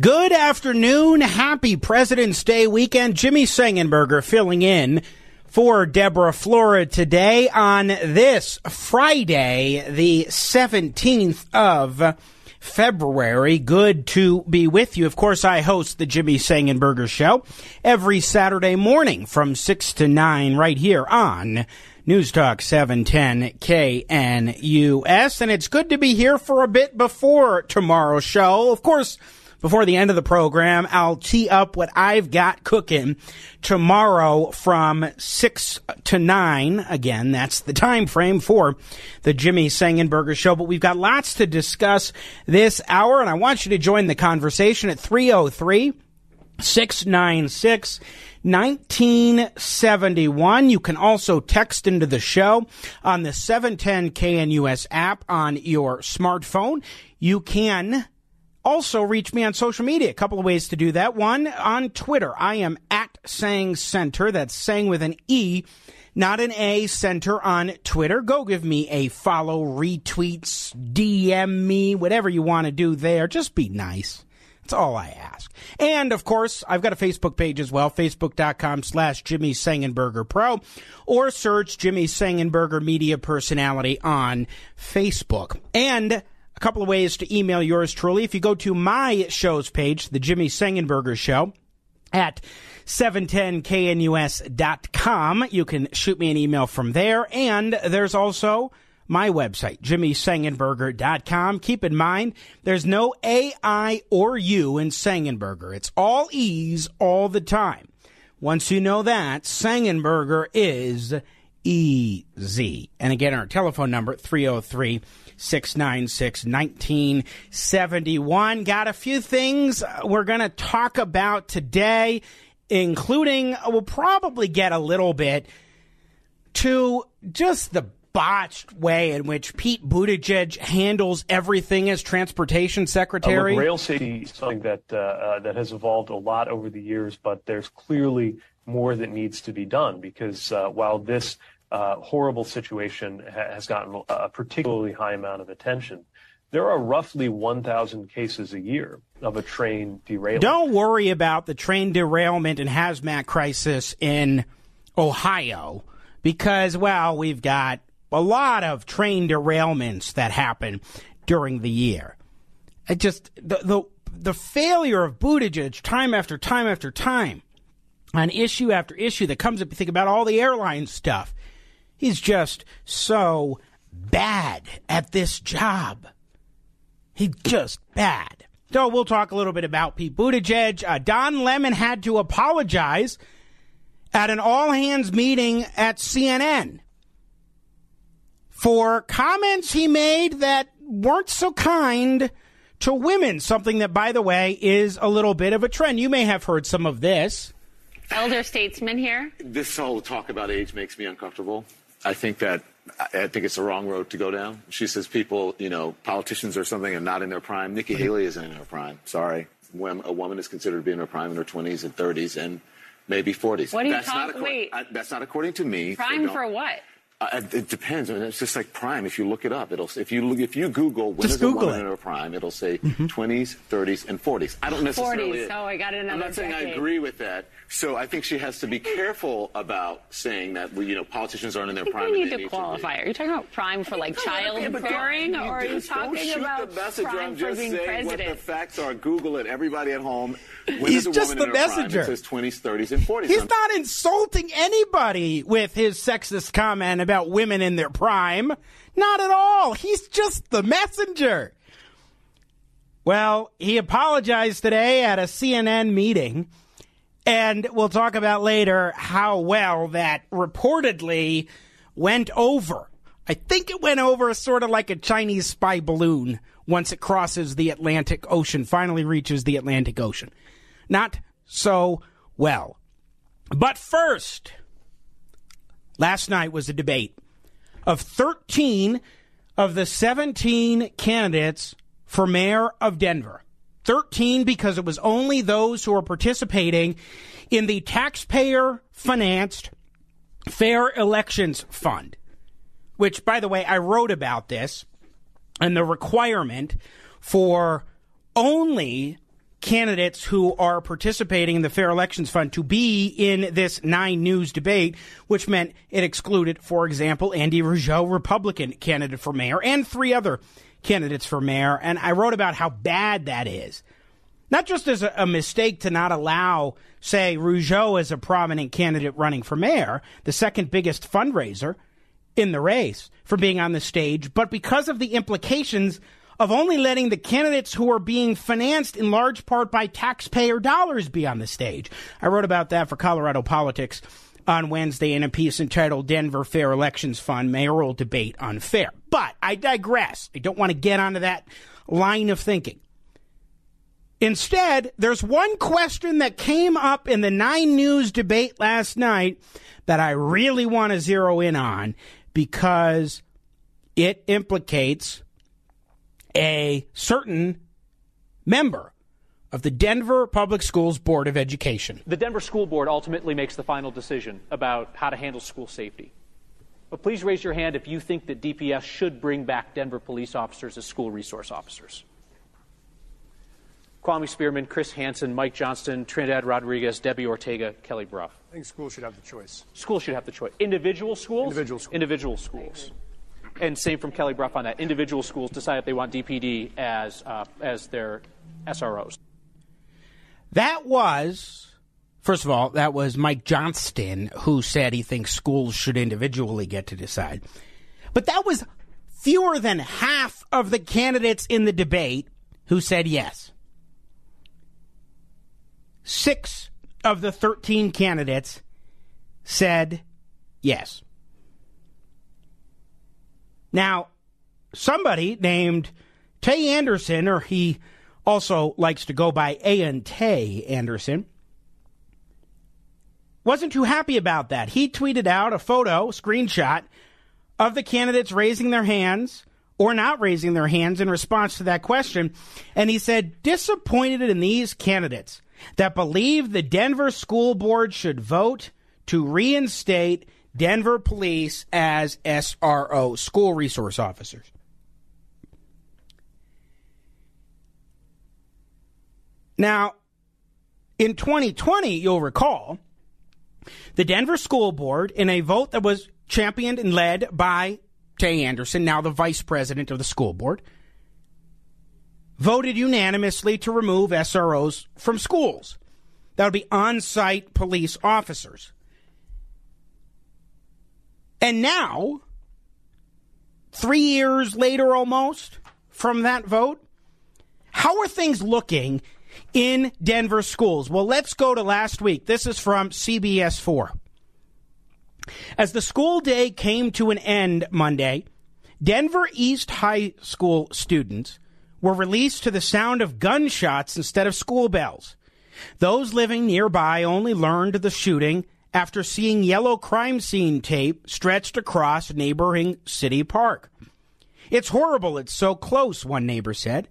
Good afternoon. Happy President's Day weekend. Jimmy Sengenberger filling in for Deborah Flora today on this Friday, the 17th of February. Good to be with you. Of course, I host the Jimmy Sengenberger Show every Saturday morning from 6 to 9 right here on News Talk 710 KNUS. And it's good to be here for a bit before tomorrow's show. Of course, before the end of the program, I'll tee up what I've got cooking tomorrow from 6 to 9. Again, that's the time frame for the Jimmy Sengenberger show, but we've got lots to discuss this hour and I want you to join the conversation at 303 696 1971. You can also text into the show on the 710 KNUS app on your smartphone. You can also reach me on social media. A couple of ways to do that. One, on Twitter. I am at Seng Center. That's Seng with an E, not an A, Center on Twitter. Go give me a follow, retweets, DM me, whatever you want to do there. Just be nice. That's all I ask. And of course, I've got a Facebook page as well, facebook.com slash Jimmy Sengenberger Pro, or search Jimmy Sengenberger Media Personality on Facebook. And couple of ways to email yours truly. If you go to my show's page, the Jimmy Sengenberger Show, at 710knus.com, you can shoot me an email from there. And there's also my website, jimmysengenberger.com. Keep in mind, there's no A, I, or U in Sengenberger. It's all E's all the time. Once you know that, Sengenberger is easy. And again, our telephone number, 303 696 1971. Got a few things we're going to talk about today, including, we'll probably get a little bit to just the botched way in which Pete Buttigieg handles everything as transportation secretary. Uh, look, rail safety is something that uh, uh, that has evolved a lot over the years, but there's clearly more that needs to be done because uh, while this uh, Uh, horrible situation ha- has gotten a particularly high amount of attention, there are roughly 1,000 cases a year of a train derailment. Don't worry about the train derailment and hazmat crisis in Ohio because, well, we've got a lot of train derailments that happen during the year. It just the the the failure of Buttigieg time after time after time on issue after issue that comes up. You think about all the airline stuff. He's just so bad at this job. He's just bad. So we'll talk a little bit about Pete Buttigieg. Uh, Don Lemon had to apologize at an all hands meeting at CNN for comments he made that weren't so kind to women, something that, by the way, is a little bit of a trend. You may have heard some of this. Elder statesman here. This whole talk about age makes me uncomfortable. I think that I think it's the wrong road to go down. She says people, you know, politicians or something are not in their prime. Nikki Haley isn't in her prime. Sorry. When a woman is considered to be in her prime in her 20s and 30s and maybe 40s. What are you that's talking? Not Wait. I, that's not according to me. Prime don't- for what? Uh, it depends. I mean, it's just like prime. If you look it up, it'll if you look, if you Google when Just is a woman it. in her prime, it'll say 20s, 30s, and 40s. I don't necessarily. 40s. Oh, I got another I'm not saying I agree with that. So I think she has to be careful about saying that you know politicians aren't in their I think prime. we need to be. qualify. Are you talking about prime for like Yeah, but childbearing, or are you just talking shoot about the messenger. prime I'm for just being saying what the facts are. Google it. Everybody at home. When He's is a just woman the in her messenger. Prime? It says 20s, 30s, and 40s. He's I'm- not insulting anybody with his sexist comment about women in their prime. Not at all. He's just the messenger. Well, he apologized today at a CNN meeting, and we'll talk about later how well that reportedly went over. I think it went over sort of like a Chinese spy balloon once it crosses the Atlantic Ocean, finally reaches the Atlantic Ocean. Not so well. But first, last night was a debate of 13 of the 17 candidates for mayor of Denver. 13 because it was only those who are participating in the taxpayer financed Fair Elections Fund, which, by the way, I wrote about this and the requirement for only candidates who are participating in the Fair Elections Fund to be in this Nine News debate, which meant it excluded, for example, Andy Rougeau, Republican candidate for mayor, and three other candidates for mayor. And I wrote about how bad that is. Not just as a, mistake to not allow, say, Rougeau as a prominent candidate running for mayor, the second biggest fundraiser in the race for being on the stage, but because of the implications of only letting the candidates who are being financed in large part by taxpayer dollars be on the stage. I wrote about that for Colorado Politics on Wednesday in a piece entitled Denver Fair Elections Fund Mayoral Debate Unfair. But I digress. I don't want to get onto that line of thinking. Instead, there's one question that came up in the Nine News debate last night that I really want to zero in on because it implicates a certain member of the Denver Public Schools Board of Education. The Denver School Board ultimately makes the final decision about how to handle school safety. But please raise your hand if you think that DPS should bring back Denver police officers as school resource officers. Kwame Spearman, Chris Hansen, Mike Johnston, Trinidad Rodriguez, Debbie Ortega, Kelly Brough. I think schools should have the choice. Schools should have the choice. Individual schools? Individual schools. Individual schools. And same from Kelly Brough on that. Individual schools decide if they want DPD as, uh, as their SROs. That was, first of all, that was Mike Johnston who said he thinks schools should individually get to decide. But that was fewer than half of the candidates in the debate who said yes. Six of the 13 candidates said yes. Now, somebody named Tay Anderson, or he also likes to go by Auon'tai Anderson, wasn't too happy about that. He tweeted out a photo, screenshot of the candidates raising their hands or not raising their hands in response to that question. And he said, disappointed in these candidates that believe the Denver School Board should vote to reinstate Denver police as SRO, school resource officers. Now, in 2020, you'll recall, the Denver School Board, in a vote that was championed and led by Tay Anderson, now the vice president of the school board, voted unanimously to remove SROs from schools. That would be on site police officers. And now, three years later almost from that vote, how are things looking in Denver schools? Well, let's go to last week. This is from CBS 4. As the school day came to an end Monday, Denver East High School students were released to the sound of gunshots instead of school bells. Those living nearby only learned the shooting after seeing yellow crime scene tape stretched across neighboring City Park. It's horrible it's so close, one neighbor said.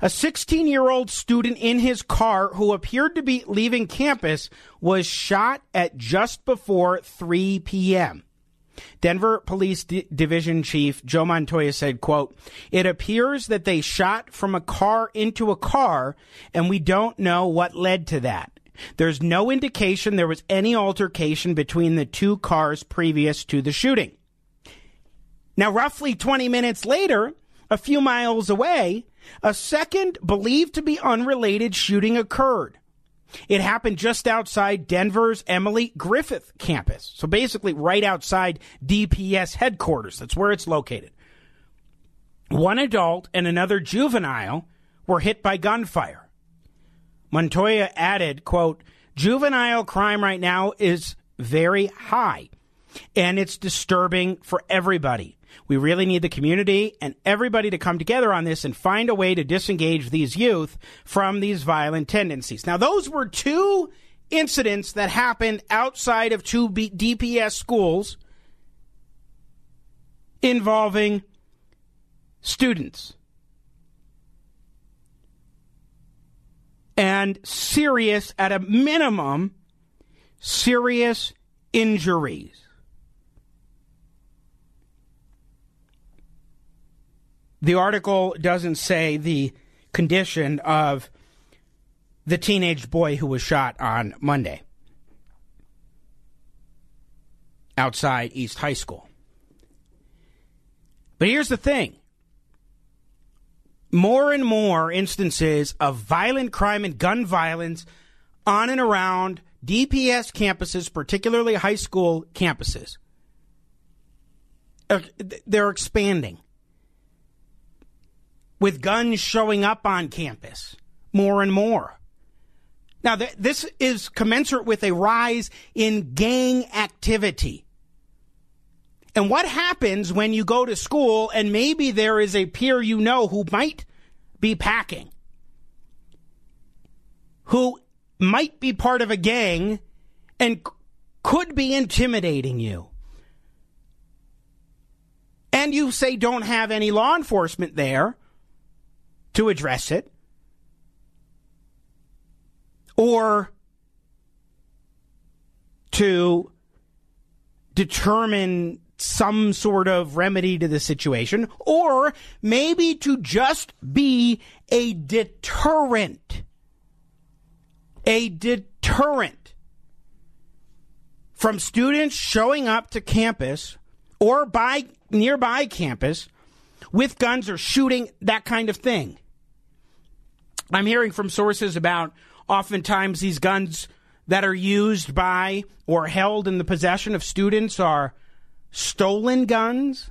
A 16 year old student in his car who appeared to be leaving campus was shot at just before 3 p.m. Denver Police D- Division Chief Joe Montoya said, quote, It appears that they shot from a car into a car, and we don't know what led to that. There's no indication there was any altercation between the two cars previous to the shooting. Now, roughly 20 minutes later, a few miles away, a second believed to be unrelated shooting occurred. It happened just outside Denver's Emily Griffith campus. So basically, right outside DPS headquarters. That's where it's located. One adult and another juvenile were hit by gunfire. Montoya added, quote, juvenile crime right now is very high and it's disturbing for everybody. We really need the community and everybody to come together on this and find a way to disengage these youth from these violent tendencies. Now, those were two incidents that happened outside of two B- DPS schools involving students. And serious, at a minimum, serious injuries. The article doesn't say the condition of the teenage boy who was shot on Monday outside East High School. But here's the thing more and more instances of violent crime and gun violence on and around DPS campuses, particularly high school campuses. They're expanding with guns showing up on campus more and more. Now, th- this is commensurate with a rise in gang activity. And what happens when you go to school and maybe there is a peer you know who might be packing, who might be part of a gang and c- could be intimidating you? And you say don't have any law enforcement there to address it. Or to determine some sort of remedy to the situation, or maybe to just be a deterrent. A deterrent from students showing up to campus or by nearby campus with guns or shooting, that kind of thing. I'm hearing from sources about oftentimes these guns that are used by or held in the possession of students are stolen guns.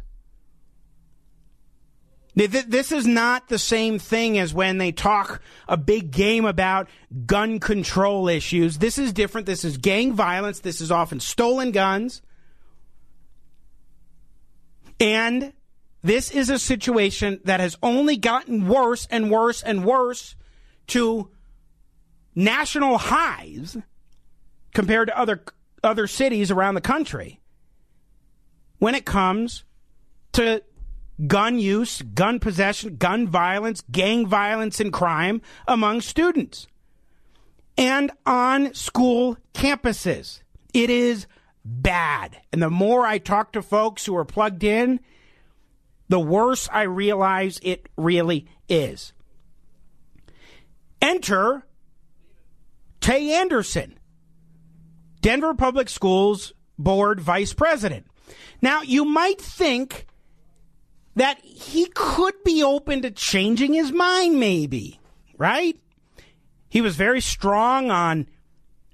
This is not the same thing as when they talk a big game about gun control issues. This is different. This is gang violence. This is often stolen guns. And this is a situation that has only gotten worse and worse and worse to national highs compared to other other cities around the country when it comes to gun use, gun possession, gun violence, gang violence and crime among students and on school campuses. It is bad. And the more I talk to folks who are plugged in, the worse I realize it really is. Enter Tay Anderson, Denver Public Schools Board Vice President. Now, you might think that he could be open to changing his mind, maybe, right? He was very strong on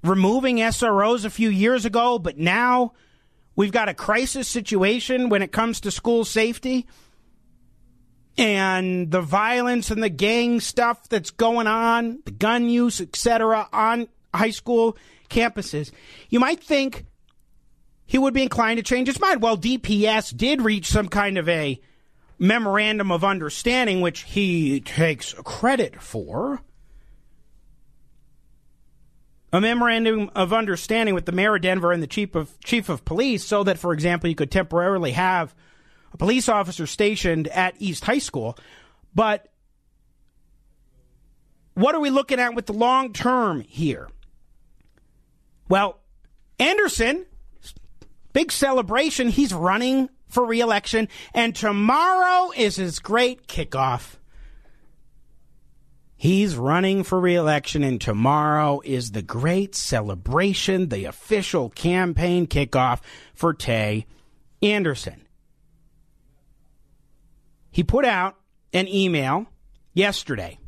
removing SROs a few years ago, but now we've got a crisis situation when it comes to school safety and the violence and the gang stuff that's going on, the gun use, etc., on high school campuses. You might think he would be inclined to change his mind. Well, DPS did reach some kind of a memorandum of understanding, which he takes credit for. A memorandum of understanding with the mayor of Denver and the chief of chief of police, so that, for example, you could temporarily have a police officer stationed at East High School. But what are we looking at with the long term here? Well, Anderson, big celebration. He's running for reelection, and tomorrow is his great kickoff. He's running for reelection, and tomorrow is the great celebration, the official campaign kickoff for Tay Anderson. He put out an email yesterday.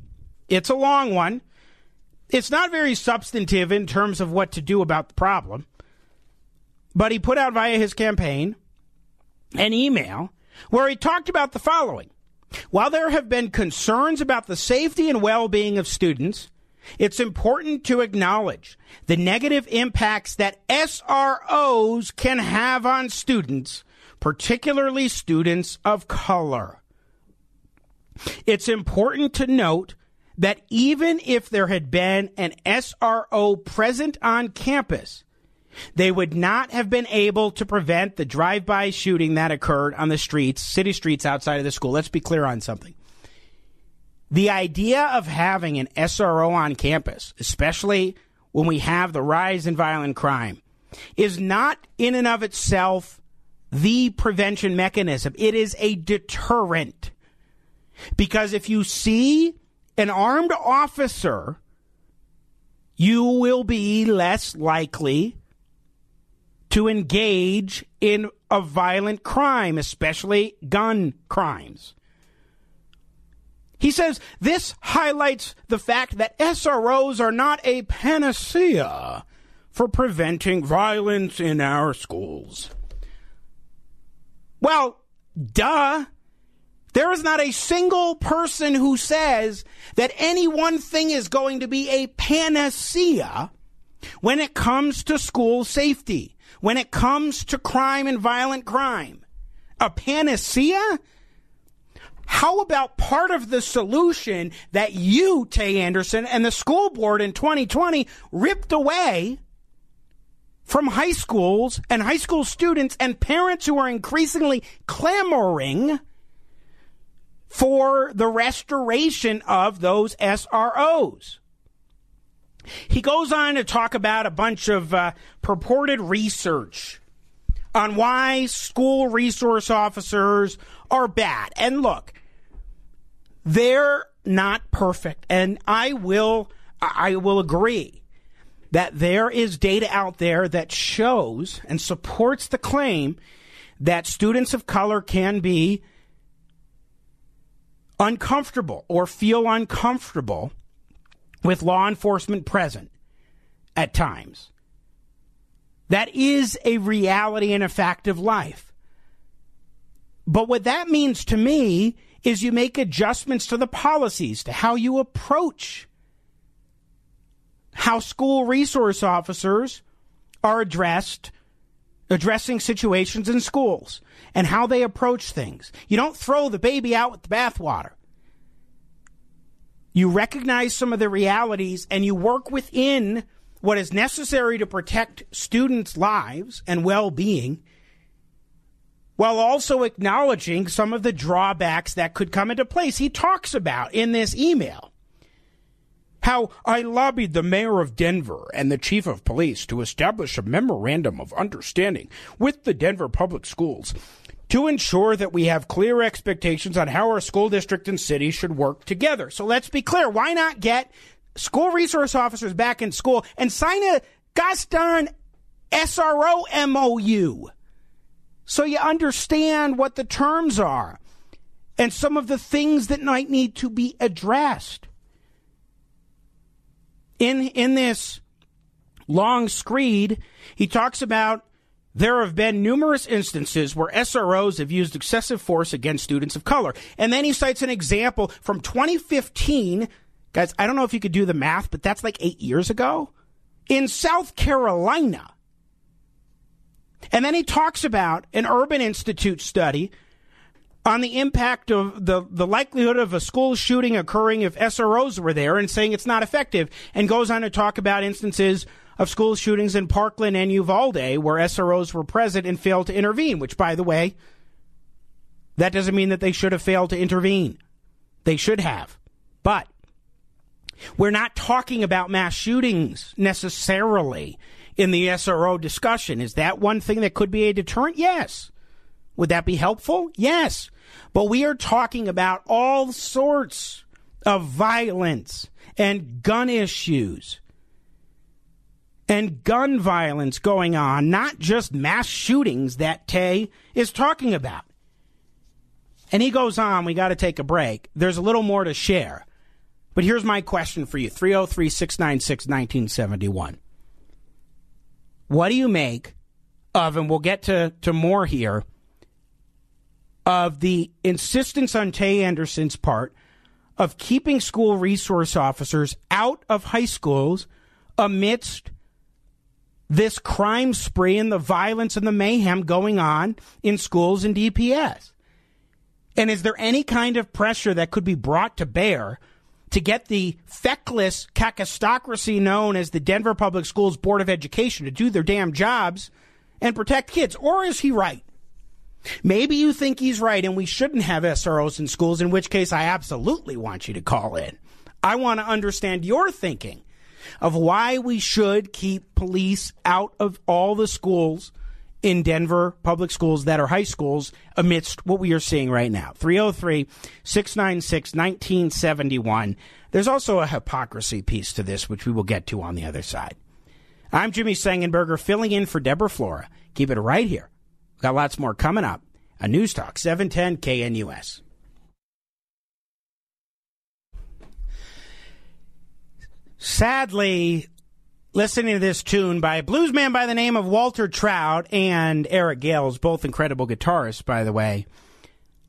It's a long one. It's not very substantive in terms of what to do about the problem, but he put out via his campaign an email where he talked about the following. While there have been concerns about the safety and well being of students, it's important to acknowledge the negative impacts that SROs can have on students, particularly students of color. It's important to note that even if there had been an SRO present on campus, they would not have been able to prevent the drive by shooting that occurred on the streets, city streets outside of the school. Let's be clear on something. The idea of having an SRO on campus, especially when we have the rise in violent crime, is not in and of itself the prevention mechanism. It is a deterrent. Because if you see an armed officer, you will be less likely to engage in a violent crime, especially gun crimes. He says this highlights the fact that SROs are not a panacea for preventing violence in our schools. Well, duh. There is not a single person who says that any one thing is going to be a panacea when it comes to school safety, when it comes to crime and violent crime. A panacea? How about part of the solution that you, Tay Anderson, and the school board in 2020 ripped away from high schools and high school students and parents who are increasingly clamoring for the restoration of those SROs. He goes on to talk about a bunch of uh, purported research on why school resource officers are bad. And look, they're not perfect. And I will I will agree that there is data out there that shows and supports the claim that students of color can be uncomfortable or feel uncomfortable with law enforcement present at times. That is a reality and a fact of life. But what that means to me is you make adjustments to the policies, to how you approach how school resource officers are addressed, addressing situations in schools and how they approach things. You don't throw the baby out with the bathwater. You recognize some of the realities and you work within what is necessary to protect students' lives and well being while also acknowledging some of the drawbacks that could come into place. He talks about in this email how I lobbied the mayor of Denver and the chief of police to establish a memorandum of understanding with the Denver public schools to ensure that we have clear expectations on how our school district and city should work together. So let's be clear. Why not get school resource officers back in school and sign a gosh darn SRO MOU so you understand what the terms are and some of the things that might need to be addressed? In in this long screed, he talks about there have been numerous instances where SROs have used excessive force against students of color. And then he cites an example from 2015. Guys, I don't know if you could do the math, but that's like eight years ago in South Carolina. And then he talks about an Urban Institute study on the impact of the, the likelihood of a school shooting occurring if SROs were there and saying it's not effective, and goes on to talk about instances of school shootings in Parkland and Uvalde where SROs were present and failed to intervene, which, by the way, that doesn't mean that they should have failed to intervene. They should have. But we're not talking about mass shootings necessarily in the SRO discussion. Is that one thing that could be a deterrent? Yes. Would that be helpful? Yes. But we are talking about all sorts of violence and gun issues and gun violence going on, not just mass shootings that Tay is talking about. And he goes on, we got to take a break. There's a little more to share. But here's my question for you 303 696 1971. What do you make of, and we'll get to, to more here, of the insistence on Tay Anderson's part of keeping school resource officers out of high schools amidst this crime spree and the violence and the mayhem going on in schools and DPS? And is there any kind of pressure that could be brought to bear to get the feckless kakistocracy known as the Denver Public Schools Board of Education to do their damn jobs and protect kids? Or is he right? Maybe you think he's right and we shouldn't have SROs in schools, in which case I absolutely want you to call in. I want to understand your thinking of why we should keep police out of all the schools in Denver public schools that are high schools amidst what we are seeing right now. 303 696 1971. There's also a hypocrisy piece to this, which we will get to on the other side. I'm Jimmy Sengenberger, filling in for Deborah Flora. Keep it right here. Got lots more coming up. A News Talk 710 KNUS. Sadly, listening to this tune by a bluesman by the name of Walter Trout and Eric Gales, both incredible guitarists, by the way.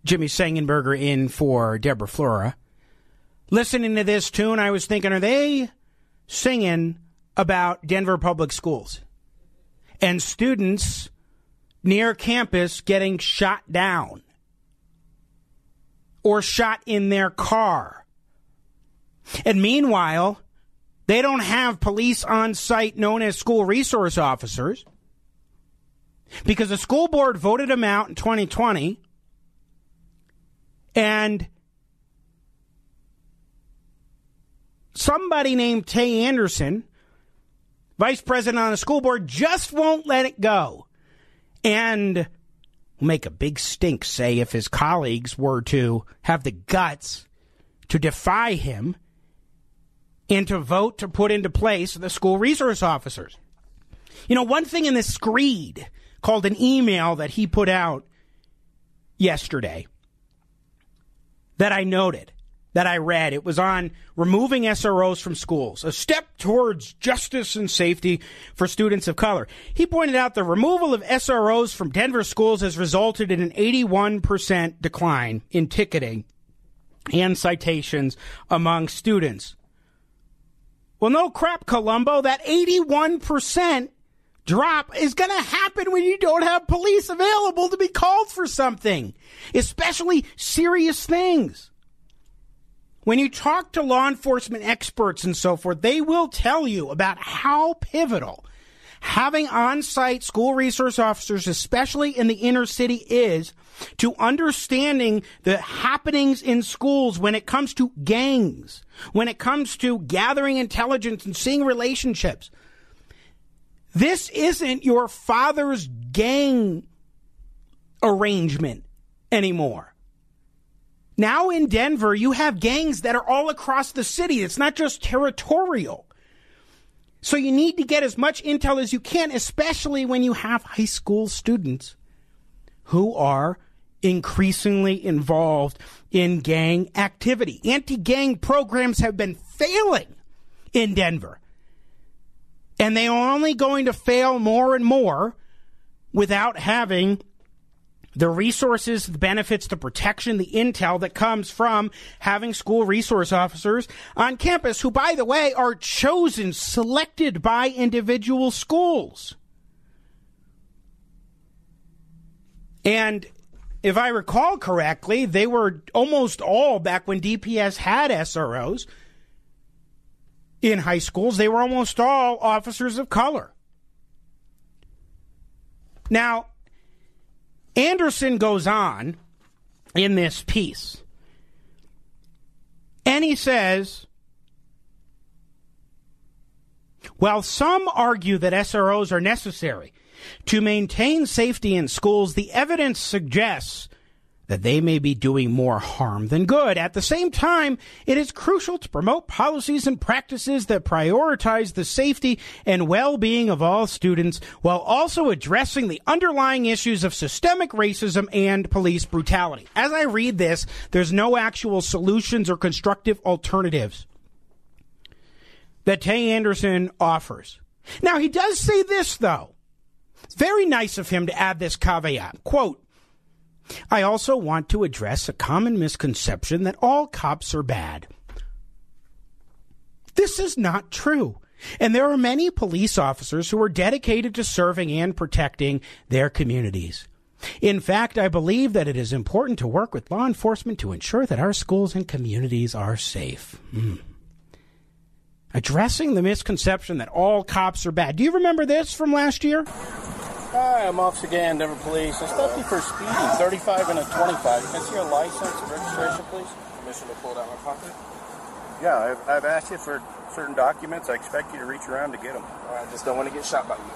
Jimmy Sengenberger in for Deborah Flora. Listening to this tune, I was thinking, are they singing about Denver public schools and students near campus getting shot down or shot in their car? And meanwhile, they don't have police on site known as school resource officers because the school board voted them out in 2020 and somebody named Tay Anderson, vice president on the school board, just won't let it go. And make a big stink, say, if his colleagues were to have the guts to defy him and to vote to put into place the school resource officers. You know, one thing in this screed called an email that he put out yesterday that I noted, that I read, it was on removing SROs from schools, a step towards justice and safety for students of color. He pointed out the removal of SROs from Denver schools has resulted in an 81% decline in ticketing and citations among students. Well, no crap, Columbo. That 81% drop is going to happen when you don't have police available to be called for something, especially serious things. When you talk to law enforcement experts and so forth, they will tell you about how pivotal having on site school resource officers, especially in the inner city, is to understanding the happenings in schools when it comes to gangs, when it comes to gathering intelligence and seeing relationships. This isn't your father's gang arrangement anymore. Now in Denver, you have gangs that are all across the city. It's not just territorial. So you need to get as much intel as you can, especially when you have high school students who are increasingly involved in gang activity. Anti gang programs have been failing in Denver. And they are only going to fail more and more without having the resources, the benefits, the protection, the intel that comes from having school resource officers on campus, who, by the way, are chosen, selected by individual schools. And if I recall correctly, they were almost all back when DPS had SROs in high schools, they were almost all officers of color. Now, Anderson goes on in this piece, and he says, while some argue that SROs are necessary to maintain safety in schools, the evidence suggests that they may be doing more harm than good. At the same time, it is crucial to promote policies and practices that prioritize the safety and well-being of all students while also addressing the underlying issues of systemic racism and police brutality. As I read this, there's no actual solutions or constructive alternatives that Tay Anderson offers. Now, he does say this, though. Very nice of him to add this caveat. Quote, I also want to address a common misconception that all cops are bad. This is not true. And there are many police officers who are dedicated to serving and protecting their communities. In fact, I believe that it is important to work with law enforcement to ensure that our schools and communities are safe. Mm. Addressing the misconception that all cops are bad. Do you remember this from last year? Hi, I'm Officer Gann, Denver Police. I stopped you for speeding, 35 and a 25. Can I see your license and registration, please? Permission to pull it out of my pocket? Yeah, I've, I've asked you for certain documents. I expect you to reach around to get them. I just don't want to get shot by you.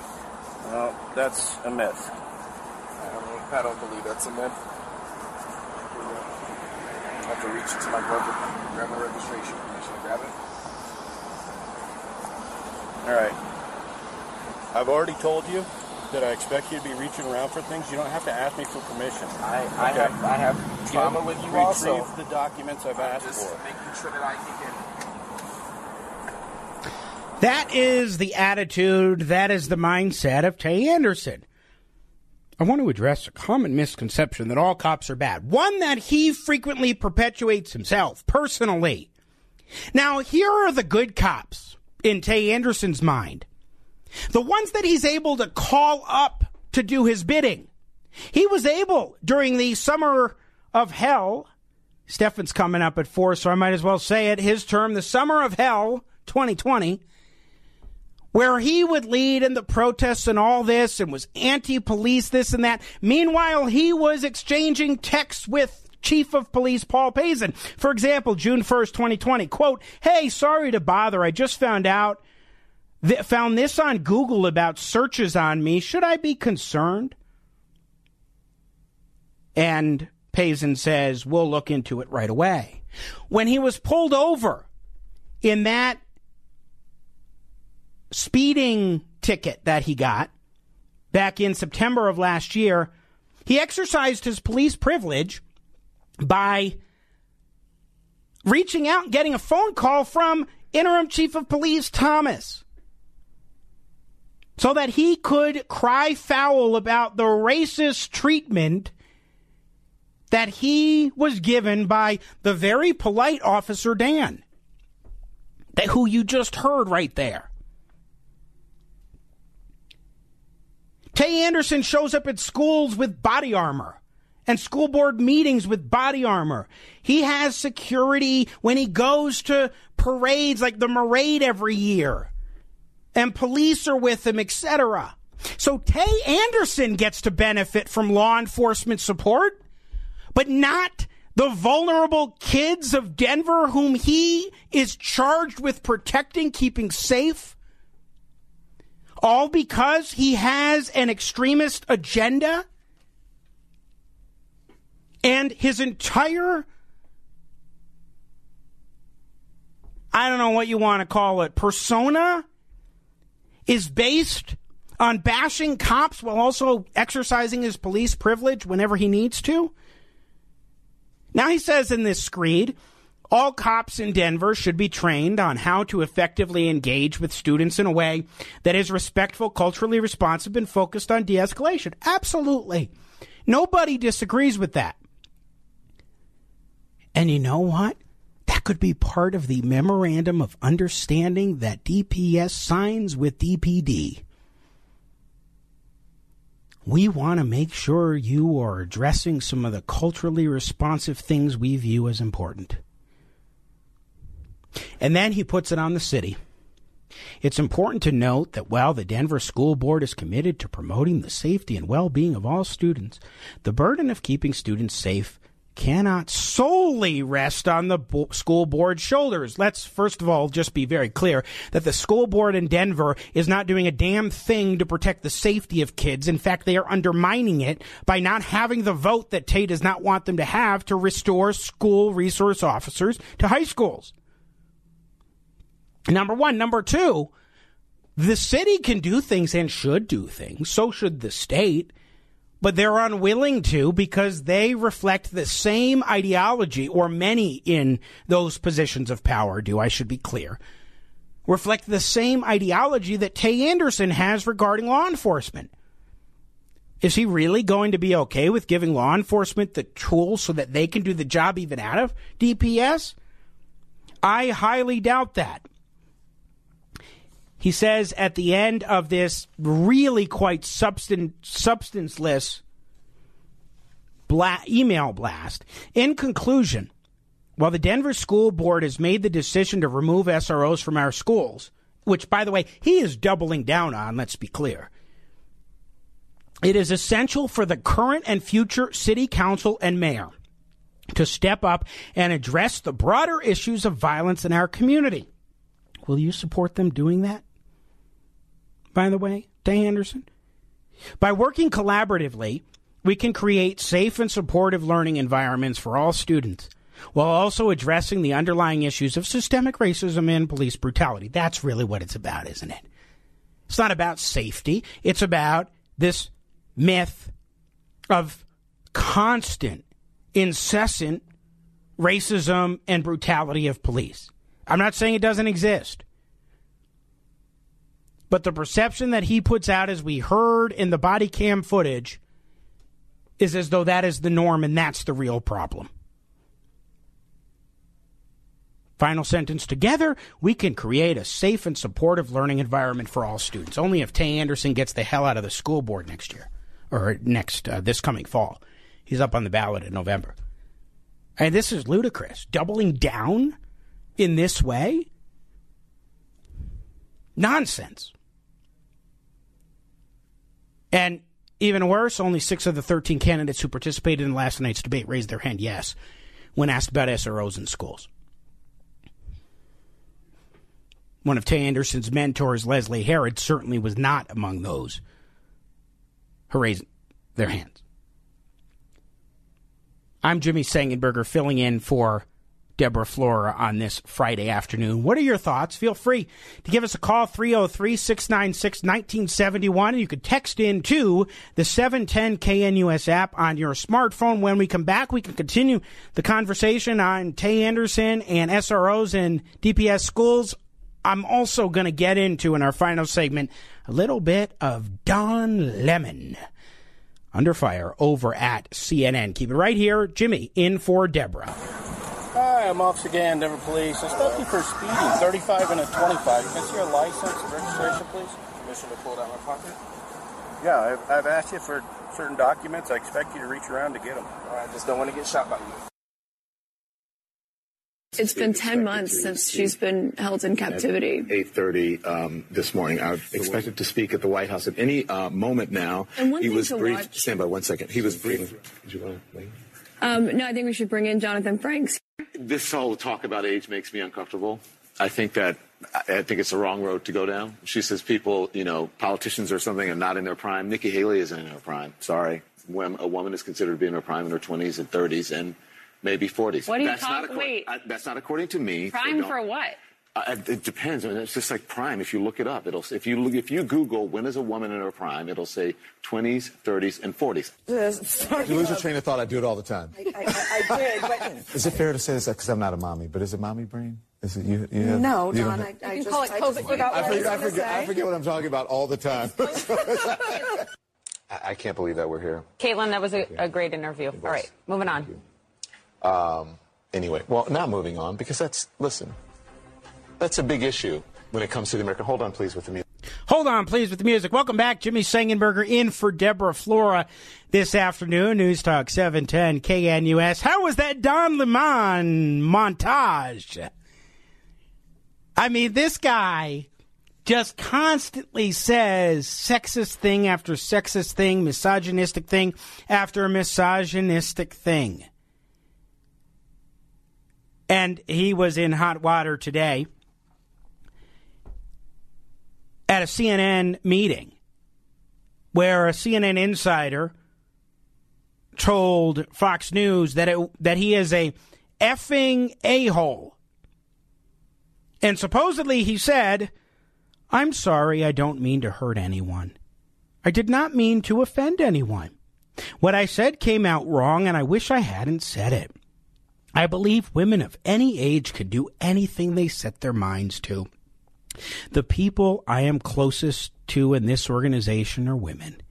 Well, that's a myth. I don't, I don't believe that's a myth. I have to reach into my glove and grab my registration. Permission to grab it? All right. I've already told you that I expect you to be reaching around for things. You don't have to ask me for permission. I, I have I have trauma with you Retrieve also. the documents I've asked Just for. making sure that I can get That is the attitude, that is the mindset of Tay Anderson. I want to address a common misconception that all cops are bad, one that he frequently perpetuates himself personally. Now, here are the good cops in Tay Anderson's mind the ones that he's able to call up to do his bidding. He was able during the summer of hell. Stefan's coming up at four, so I might as well say it. His term, the summer of hell 2020, where he would lead in the protests and all this and was anti police, this and that. Meanwhile, he was exchanging texts with Chief of Police Paul Pazen. For example, June 1st, 2020, quote, Hey, sorry to bother. I just found out th- found this on Google about searches on me. Should I be concerned? And Pazen says, We'll look into it right away. When he was pulled over in that speeding ticket that he got back in September of last year, he exercised his police privilege by reaching out and getting a phone call from interim chief of police Thomas so that he could cry foul about the racist treatment that he was given by the very polite officer Dan, that who you just heard right there. Tay Anderson shows up at schools with body armor and school board meetings with body armor. He has security when he goes to parades like the parade every year. And police are with him, etc. So Tay Anderson gets to benefit from law enforcement support, but not the vulnerable kids of Denver whom he is charged with protecting, keeping safe. All because he has an extremist agenda and his entire I don't know what you want to call it persona is based on bashing cops while also exercising his police privilege whenever he needs to. Now he says in this screed, all cops in Denver should be trained on how to effectively engage with students in a way that is respectful, culturally responsive, and focused on de escalation. Absolutely. Nobody disagrees with that. And you know what? That could be part of the memorandum of understanding that DPS signs with DPD. We want to make sure you are addressing some of the culturally responsive things we view as important. And then he puts it on the city. It's important to note that while the Denver School Board is committed to promoting the safety and well being of all students, the burden of keeping students safe cannot solely rest on the bo- school board's shoulders. Let's first of all just be very clear that the school board in Denver is not doing a damn thing to protect the safety of kids. In fact, they are undermining it by not having the vote that Tay does not want them to have to restore school resource officers to high schools. Number one. Number two, the city can do things and should do things. So should the state. But they're unwilling to because they reflect the same ideology, or many in those positions of power do, I should be clear, reflect the same ideology that Tay Anderson has regarding law enforcement. Is he really going to be okay with giving law enforcement the tools so that they can do the job even out of DPS? I highly doubt that. He says at the end of this really quite substan- substanceless bla- email blast, in conclusion, while the Denver School Board has made the decision to remove SROs from our schools, which, by the way, he is doubling down on, let's be clear. It is essential for the current and future city council and mayor to step up and address the broader issues of violence in our community. Will you support them doing that? By the way, Tay Anderson? By working collaboratively, we can create safe and supportive learning environments for all students while also addressing the underlying issues of systemic racism and police brutality. That's really what it's about, isn't it? It's not about safety, it's about this myth of constant, incessant racism and brutality of police. I'm not saying it doesn't exist. But the perception that he puts out, as we heard in the body cam footage, is as though that is the norm and that's the real problem. Final sentence together, we can create a safe and supportive learning environment for all students. Only if Tay Anderson gets the hell out of the school board next year or next uh, this coming fall. He's up on the ballot in November. And this is ludicrous. Doubling down in this way? Nonsense. And even worse, only six of the 13 candidates who participated in last night's debate raised their hand yes when asked about SROs in schools. One of Tay Anderson's mentors, Leslie Herod, certainly was not among those who raised their hands. I'm Jimmy Sengenberger filling in for Deborah Flora on this Friday afternoon. What are your thoughts? Feel free to give us a call 303 696 1971. You could text in to the 710 KNUS app on your smartphone. When we come back, we can continue the conversation on Tay Anderson and SROs and DPS schools. I'm also going to get into in our final segment a little bit of Don Lemon under fire over at CNN. Keep it right here. Jimmy in for Deborah. Hi, I'm Officer Gann, Denver Police. I stopped you for speeding, 35 and a 25. Can I see your license and registration, please? Permission to pull it out of my pocket? Yeah, I've, I've asked you for certain documents. I expect you to reach around to get them. All right, just don't want to get shot by you. It's been 10 months since she's been held in captivity. 8:30 um, this morning. I expected to speak at the White House at any uh, moment now. And one he thing was to briefed. watch- Stand by one second. He was briefed. Did you want to leave? Um, no, I think we should bring in Jonathan Franks. This whole talk about age makes me uncomfortable. I think that I think it's the wrong road to go down. She says people, you know, politicians or something are not in their prime. Nikki Haley isn't in her prime. Sorry, when a woman is considered to be in her prime in her 20s and 30s and maybe 40s. What are you that's not talking- wait. I- that's not according to me. Prime don't- for what? Uh, it depends. I mean, it's just like prime. If you look it up, it'll if you look, if you Google when is a woman in her prime, it'll say 20s, 30s, and 40s. If you lose your train of thought, I do it all the time. I, I, I did, but Is it fair to say this? Because I'm not a mommy, but is it mommy brain? Is it you? you have, no, you Don, I, I can just, call it I COVID. I I forget, I, forget, I forget what I'm talking about all the time. I, I can't believe that we're here. Kaitlan, that was a, a great interview. All right, moving on. Um, anyway, well, now moving on because that's listen, that's a big issue when it comes to the American. Hold on, please, with the music. Hold on, please, with the music. Welcome back. Jimmy Sengenberger in for Deborah Flora this afternoon. News Talk 710 KNUS. How was that Don Lemon montage? I mean, this guy just constantly says sexist thing after sexist thing, misogynistic thing after misogynistic thing. And he was in hot water today at a CNN meeting where a CNN insider told Fox News that it, that he is a effing a-hole. And supposedly he said, "I'm sorry, I don't mean to hurt anyone. I did not mean to offend anyone. What I said came out wrong and I wish I hadn't said it. I believe women of any age can do anything they set their minds to." The people I am closest to in this organization are women.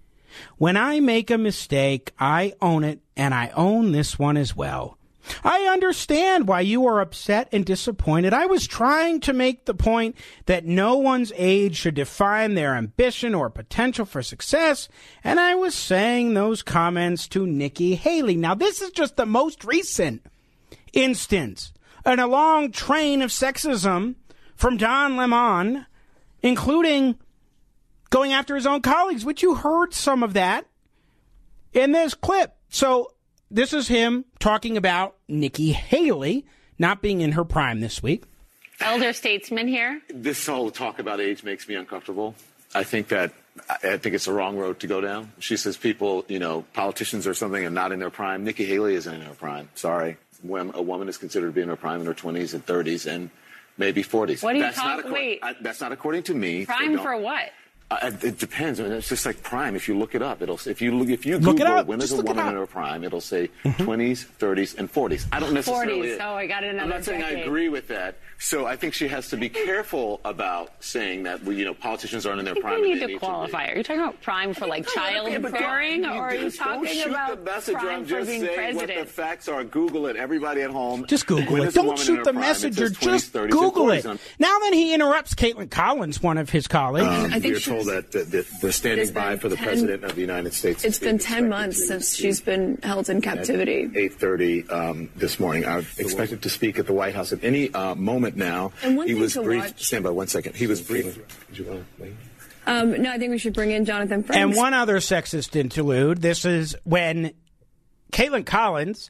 When I make a mistake, I own it, and I own this one as well. I understand why you are upset and disappointed. I was trying to make the point that no one's age should define their ambition or potential for success, and I was saying those comments to Nikki Haley. Now, this is just the most recent instance in a long train of sexism from Don Lemon, including going after his own colleagues, which you heard some of that in this clip. So this is him talking about Nikki Haley not being in her prime this week. Elder statesman here. This whole talk about age makes me uncomfortable. I think that I think it's the wrong road to go down. She says people, you know, politicians or something are not in their prime. Nikki Haley isn't in her prime. Sorry. When a woman is considered to be in her prime in her 20s and 30s and maybe 40s. What are you that's talking? Not Wait. I, that's not according to me. Prime for what? Uh, it depends. I mean, it's just like prime. If you look it up, it'll if you look if you Look it Google up. when Just is a woman in her prime, it'll say 20s, 30s, and 40s. I don't necessarily. 40s. Oh, I got another I'm not saying I agree with that. So I think she has to be careful about saying that we, you know politicians aren't in their I think prime. we and need they to be. qualify. Are you talking about prime for like Yeah, but childbearing, or are you just don't talking shoot about the messenger. prime I'm for just being saying president? what the facts are. Google it. Everybody at home. Just Google When it. is Don't shoot the prime? Messenger. 20s, Just Google it. Now then, he interrupts Kaitlan Collins, one of his colleagues. Um, I think we're told she's- that, that, that they're standing by for the 10 president of the United States. It's been 10 months since she's been held in captivity. 8:30 um, this morning. I expected to speak at the White House at any uh, moment now. And one he was briefed. watch- Stand by one second. He was briefed. Did you want to wait? Um, no, I think we should bring in Jonathan Franks. And one other sexist interlude. This is when Kaitlan Collins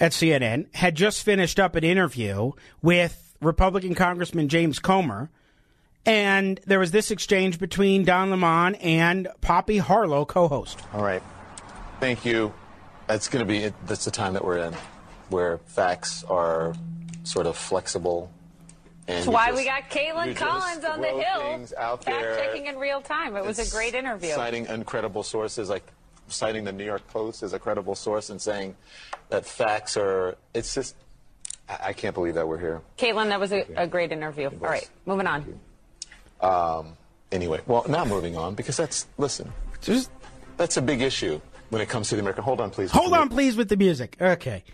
at CNN had just finished up an interview with Republican Congressman James Comer. And there was this exchange between Don Lemon and Poppy Harlow, co host. All right. Thank you. That's going to be. That's the time that we're in, where facts are sort of flexible. And That's why just- we got Kaitlan Collins on the Hill, things out fact checking in real time. It was a great interview. Citing uncredible sources, like citing the New York Post as a credible source and saying that facts are. It's just. I, I can't believe that we're here. Kaitlan, that was a, a great interview. All right, moving on. Um, anyway, well, now moving on because that's listen. Just, that's a big issue when it comes to the American. Hold on, please. Hold on, please, with the music. Okay.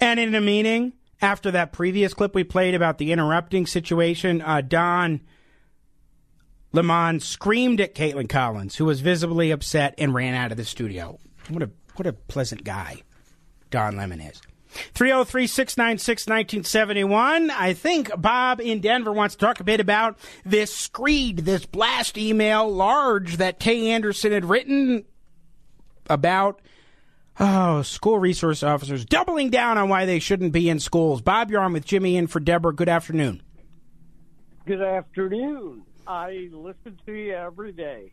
And in a meeting after that previous clip we played about the interrupting situation, uh, Don Lemon screamed at Kaitlan Collins, who was visibly upset and ran out of the studio. What a what a pleasant guy Don Lemon is. 303 696 1971. I think Bob in Denver wants to talk a bit about this screed, this blast email large that Tay Anderson had written about oh, school resource officers doubling down on why they shouldn't be in schools. Bob, you're on with Jimmy in for Deborah. Good afternoon. Good afternoon. I listen to you every day.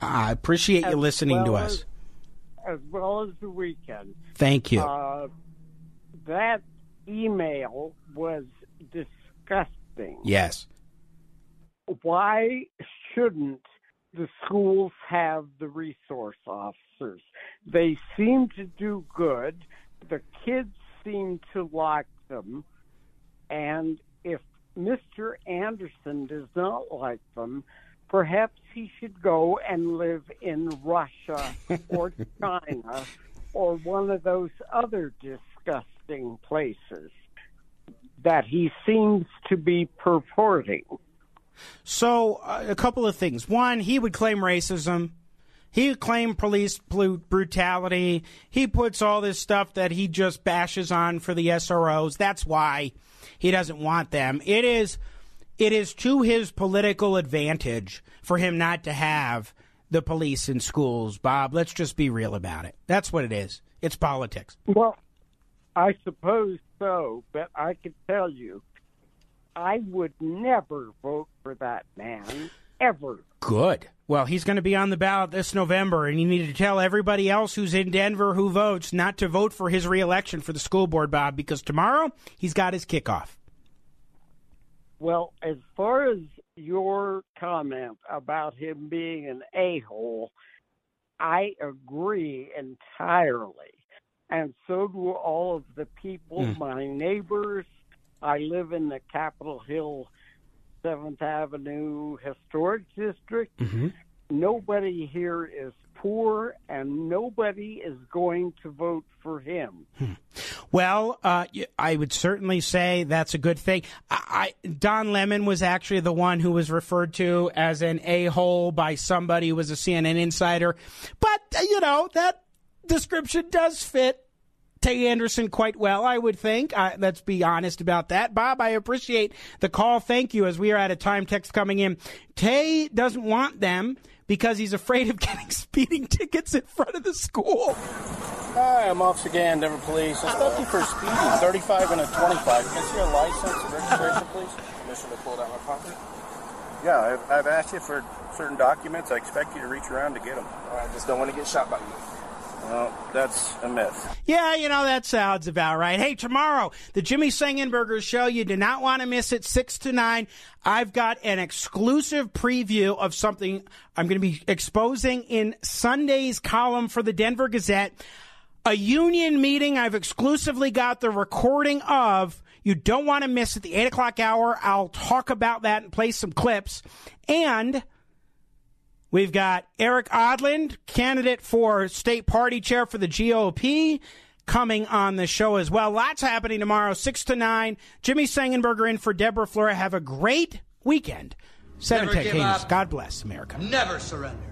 I appreciate you As listening to us. as- As well as the weekend. Thank you. Uh, that email was disgusting. yes. Why shouldn't the schools have the resource officers? They seem to do good. The kids seem to like them. And if Mr. Anderson does not like them, perhaps he should go and live in Russia or China or one of those other disgusting places that he seems to be purporting. So, uh, a couple of things. One, he would claim racism. He would claim police brutality. He puts all this stuff that he just bashes on for the SROs. That's why he doesn't want them. It is, it is to his political advantage for him not to have the police in schools. Bob, let's just be real about it. That's what it is. It's politics. Well, I suppose so, but I can tell you, I would never vote for that man, ever. Good. Well, he's going to be on the ballot this November, and you need to tell everybody else who's in Denver who votes not to vote for his reelection for the school board, Bob, because tomorrow he's got his kickoff. Well, as far as your comment about him being an a hole, I agree entirely. And so do all of the people, Hmm. my neighbors. I live in the Capitol Hill 7th Avenue Historic District. nobody here is poor and nobody is going to vote for him. Well, uh, I would certainly say that's a good thing. I, I, Don Lemon was actually the one who was referred to as an a hole by somebody who was a CNN insider. But, uh, you know, that description does fit Tay Anderson quite well, I would think. Uh, let's be honest about that. Bob, I appreciate the call. Thank you. As we are out of time, text coming in. Tay doesn't want them because he's afraid of getting speeding tickets in front of the school. Hi, I'm Officer Gann, Denver Police. I stopped you for speeding, 35 and a 25. Can I see your license and registration, please? Permission to pull it out my pocket? Yeah, I've, I've asked you for certain documents. I expect you to reach around to get them. All right, just don't want to get shot by you. Well, that's a myth. Yeah, you know, that sounds about right. Hey, tomorrow, the Jimmy Sengenberger show. You do not want to miss it, 6 to 9. I've got an exclusive preview of something I'm going to be exposing in Sunday's column for the Denver Gazette. A union meeting I've exclusively got the recording of. You don't want to miss it, at the 8 o'clock hour. I'll talk about that and play some clips. And We've got Erik Aadland, candidate for state party chair for the GOP, coming on the show as well. Lots happening tomorrow, 6 to 9. Jimmy Sengenberger in for Deborah Flora. Have a great weekend. Seven Never Tech up. God bless America. Never surrender.